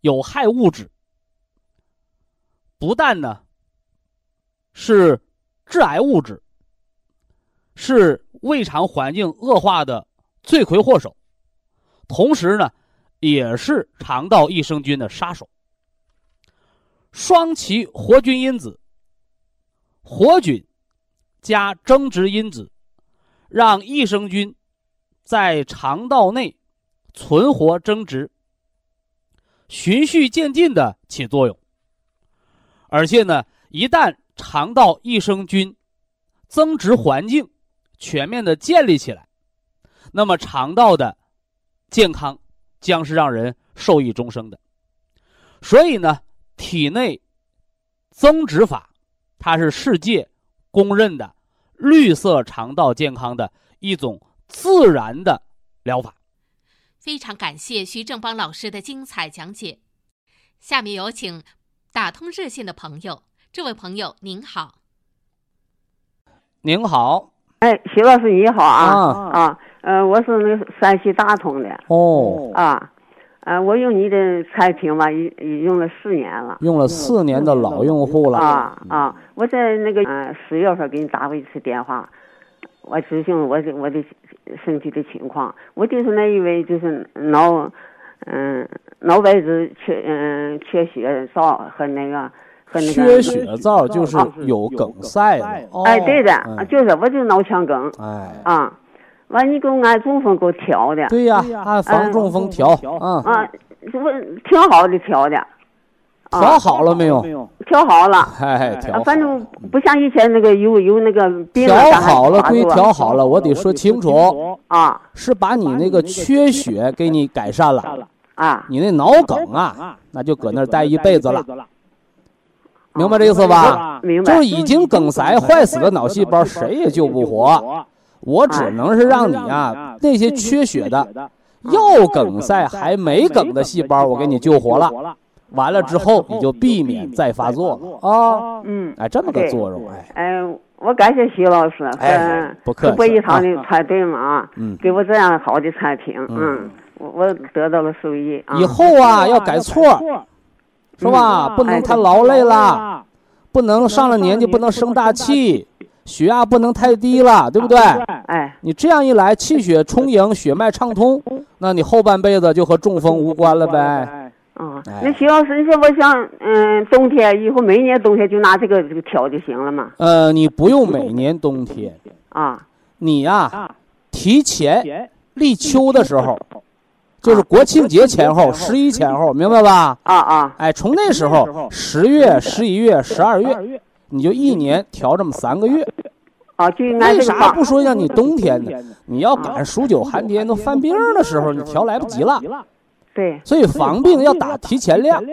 A: 有害物质，不但呢是。致癌物质是胃肠环境恶化的罪魁祸首，同时呢，也是肠道益生菌的杀手。双歧活菌因子、活菌加增殖因子，让益生菌在肠道内存活增殖，循序渐进的起作用。而且呢，一旦肠道益生菌增殖环境全面的建立起来，那么肠道的健康将是让人受益终生的。所以呢。体内增殖法，它是世界公认的绿色肠道健康的一种自然的疗法。
C: 非常感谢徐正邦老师的精彩讲解。下面有请打通热线的朋友，这位朋友您好。
A: 您好，
D: 哎，徐老师你好啊啊，呃，我是那个山西大同的
A: 哦
D: 啊。啊，我用你的产品吧，已已用了四年了，
A: 用了四年的老用户了
D: 啊啊！我在那个嗯十月份给你打过一次电话，我咨询我的我的身体的情况，我就是那一位就是脑嗯脑白质缺嗯缺血灶和那个和那个
A: 缺血灶就是有梗塞了，
D: 哎对的，就是我就脑腔梗，
A: 哎
D: 啊。完，你给我按中风给我调的。
A: 对呀，按防中风调。
D: 啊啊，我挺好的调的。
A: 调好了没有？
D: 调好了。
A: 哎，调。
D: 反正不像以前那个有有那个病。
A: 调好了归调好了，我得说清楚。
D: 啊。
A: 是把你那个缺血给你改善了。
D: 啊。
A: 你那脑梗啊，那就搁那儿待一辈子了。明白这意思吧？
D: 明白。
A: 就是已经梗塞坏死的脑细胞，谁也救不活。我只能是让你啊，那些缺血的、要梗塞还没梗的细胞，我给你救活了。完了之后，你就避免再发作了啊。
D: 嗯，
A: 哎，这么个作用哎。
D: 哎，我感谢徐老师，
A: 哎，不客气。
D: 博医堂的团队嘛啊，
A: 嗯，
D: 给我这样好的产品，嗯，我我得到了收益。
A: 以后啊，要改错，是吧？不能太劳累了，不能上了年纪不能生大气。血压不能太低了，对不对？
D: 哎，
A: 你这样一来，气血充盈，血脉畅通，那你后半辈子就和中风无关了呗。
D: 啊，那徐老师，你说我想，嗯，冬天以后每年冬天就拿这个这个调就行了嘛？
A: 呃，你不用每年冬天
D: 啊，
A: 你呀，提前立秋的时候，就是国庆节前后、十一前后，明白吧？
D: 啊啊，
A: 哎，从那时候，十月、十一月、十二月。你就一年调这么三个月，
D: 啊，就
A: 为啥不说让你冬天呢？你要赶上数九寒天都犯病的时候，你调来不及了。
D: 对，
A: 所以防病要打提前量，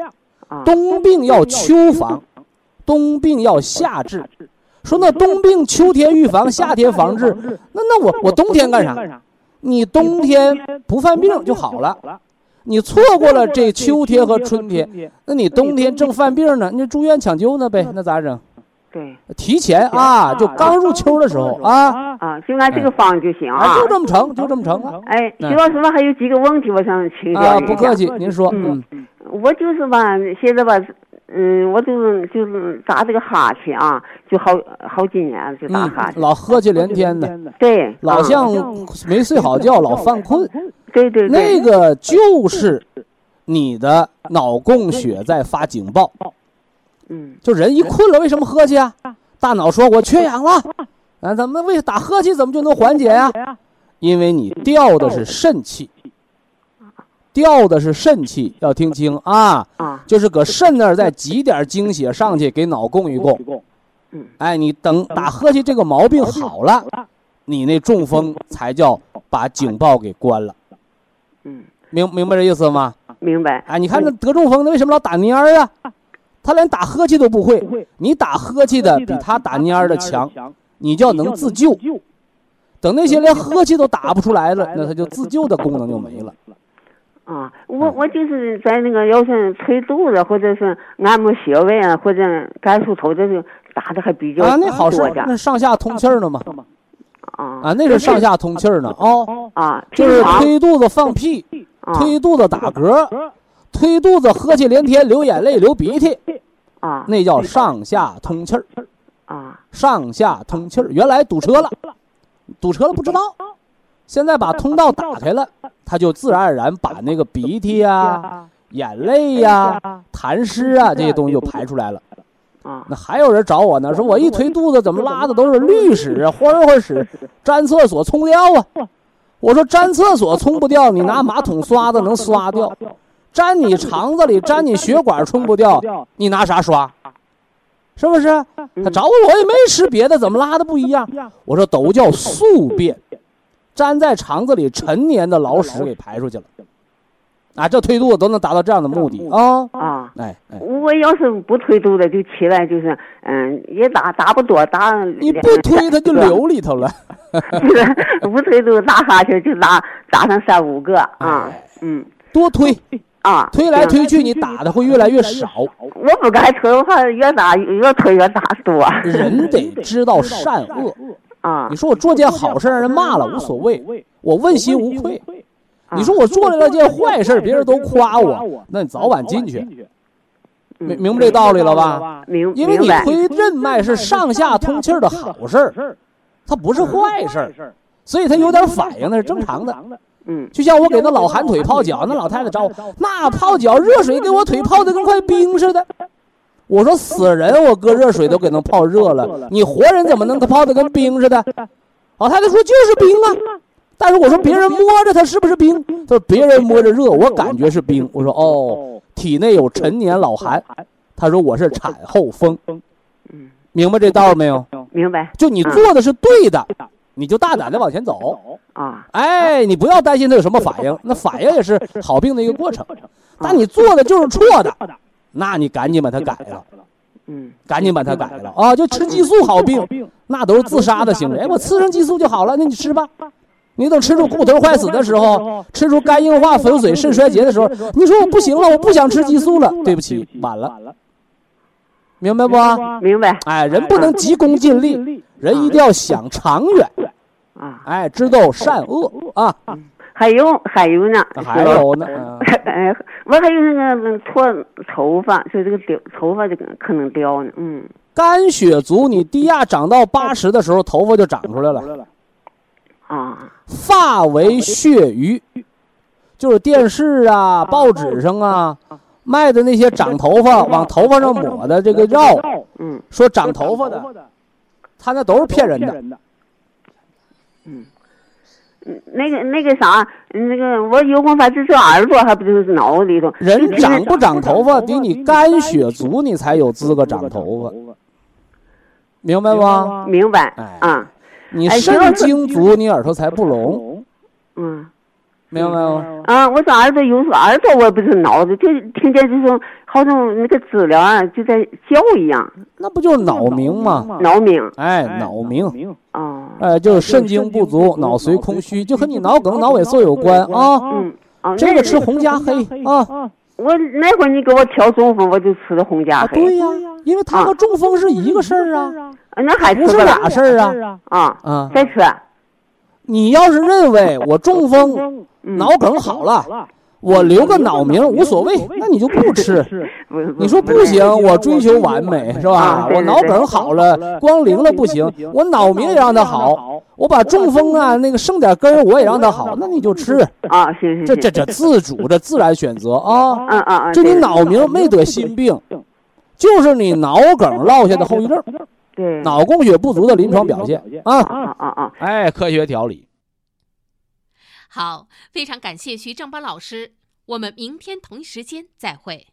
A: 冬病要秋防，冬病要夏治。说那冬病秋天预防，夏天防治，那那我我冬天干啥？你冬天不犯病就好了，你错过了这秋天和春天，那你冬天正犯病呢，你住院抢救呢呗？那咋整？
D: 对，
A: 提前啊，就刚入秋的时候啊
D: 啊，就按这个方就行啊，
A: 就这么成，就这么成啊。
D: 哎，徐老师，我还有几个问题，我想请教
A: 啊，不客气，您说。
D: 嗯，我就是吧，现在吧，嗯，我就是就是打这个哈欠啊，就好好几年就打哈欠，
A: 老呵气连天的。
D: 对，
A: 老像没睡好觉，老犯困。
D: 对对对。
A: 那个就是你的脑供血在发警报。
D: 嗯，
A: 就人一困了，为什么喝气啊？大脑说：“我缺氧了。”啊，怎么为打呵气怎么就能缓解呀？因为你调的是肾气，调的是肾气，要听清啊！
D: 啊，
A: 就是搁肾那儿再挤点精血上去，给脑供一供。
D: 嗯，
A: 哎，你等打呵气这个毛病好了，你那中风才叫把警报给关了。
D: 嗯，
A: 明明白这意思吗？
D: 明白。
A: 哎，你看那得中风的为什么老打蔫儿啊？他连打呵气都不会，你打呵气的比他打蔫儿的强，你就要能自救。等那些连呵气都打不出来了，那他就自救的功能就没了。
D: 啊，我我就是在那个要是捶肚子或者是按摩穴位啊，或者感受头，这就打的还比较
A: 啊，那好说，那上下通气儿呢嘛。
D: 啊
A: 啊，那是上下通气儿呢哦。
D: 啊，
A: 就是推肚子放屁，推肚子打嗝。推肚子、喝气连天、流眼泪、流鼻涕，
D: 啊，
A: 那叫上下通气儿，
D: 啊，
A: 上下通气儿。原来堵车了，堵车了不知道。现在把通道打开了，它就自然而然把那个鼻涕呀、眼泪呀、痰湿啊这些东西就排出来了。
D: 啊。
A: 那还有人找我呢，说我一推肚子怎么拉的都是绿屎啊、花花屎，粘厕所冲不掉啊。我说粘厕所冲不掉，你拿马桶刷子能刷掉；粘你肠子里、粘你血管冲不掉，你拿啥刷？是不是？他找我，我也没吃别的，怎么拉的不一样？我说都叫宿便，粘在肠子里陈年的老屎给排出去了。啊，这推肚子都能达到这样的目的啊！
D: 啊！
A: 哎哎，
D: 我要是不推肚子，就起来就是嗯，也打打不多，打
A: 你不推它就流里头了。
D: 不 是不推肚子打哈欠就打打上三五个啊，嗯
A: 多推，
D: 啊，
A: 推来推去，你打的会越来越少。
D: 我不该推，我怕越打越推越打多。
A: 人得知道善恶。
D: 啊
A: 你说我做件好事让人骂了无所谓，我问心无愧。你说我做了件坏事，别人都夸我，那你早晚进去。明明白这道理了吧？
D: 明
A: 因为你推任脉是上下通气的好事儿，它不是坏事儿，所以它有点反应那是正常的。
D: 嗯
A: 就像我给那老寒腿泡脚，那老太太找我，那泡脚热水给我腿泡的跟块冰似的。我说死人，我搁热水都给能泡热了，你活人怎么能泡的跟冰似的？老太太说就是冰啊，但是我说别人摸着它是不是冰？她说别人摸着热，我感觉是冰。我说哦，体内有陈年老寒。她说我是产后风，
D: 嗯，
A: 明白这道没有？
D: 明白
A: 就你做的是对的，你就大胆的往前走。
D: 啊。
A: 哎，你不要担心他有什么反应，那反应也是好病的一个过程。但你做的就是错的，那你赶紧把它改了，
D: 嗯。
A: 赶紧把它改了。啊！就吃激素好病，那都是自杀的行为。哎，我吃上激素就好了，那你吃吧。你等吃出骨头坏死的时候，吃出肝硬化、粉碎、肾衰竭的时候，你说我不行了，我不想吃激素了。对不起，晚了，明白不？
D: 明白
A: 哎，人不能急功近利，人一定要想长远。
D: 啊。
A: 哎，知道善恶。啊。
D: 还有还有呢，
A: 还有呢，嗯。
D: 哎，我还有那个脱头发，就这个掉头发这个可能掉呢，嗯。
A: 肝血足，你低压长到八十的时候，头发就长出来了。
D: 啊。
A: 发为血瘀，就是电视啊、报纸上啊卖的那些长头发往头发上抹的这个药，
D: 嗯。
A: 说长头发的，他那都是骗人的。
D: 嗯，那个那个啥，那个我有功法只是耳朵，还不就是脑里头？
A: 人长不长头发，得你肝血足，你才有资格长头发，明白不？
D: 明白
A: 哎
D: 啊，
A: 你
D: 哎
A: 肾精足，你耳朵才不聋，
D: 嗯。
A: 明白吗？
D: 啊，我说耳朵有时候耳朵我不是脑子，就听见就说好像那个知了啊就在叫一样，
A: 那不就是脑鸣吗？
D: 脑鸣
A: 哎，脑鸣，
D: 啊。
A: 哎，就是肾精不足，脑髓空虚，就和你脑梗、脑萎缩有关啊。
D: 嗯啊，
A: 这
D: 那
A: 个吃红加黑啊
D: 我那会儿你给我调中风，我就吃的红加
A: 啊，
D: 黑。
A: 对呀，因为它和中风是一个事儿啊，
D: 啊，那还吃
A: 不是俩事儿啊
D: 啊，
A: 啊。
D: 再吃。
A: 你要是认为我中风、
D: 嗯
A: 脑梗好了，我留个脑鸣无所谓，那你就不 吃。你说不行，我追求完美是吧我脑梗好了，光灵了不行，我脑鸣也让它好，我把中风啊那个剩点根我也让它好，那你就吃。
D: 啊，行行行，
A: 这这这自主，这自然选择啊。
D: 嗯嗯嗯，
A: 就你脑鸣没得心病，就是你脑梗落下的后遗症，
D: 对
A: 脑供血不足的临床表现啊。
D: 啊啊啊，
A: 哎，科学调理。
C: 好，非常感谢徐正邦老师，我们明天同一时间再会。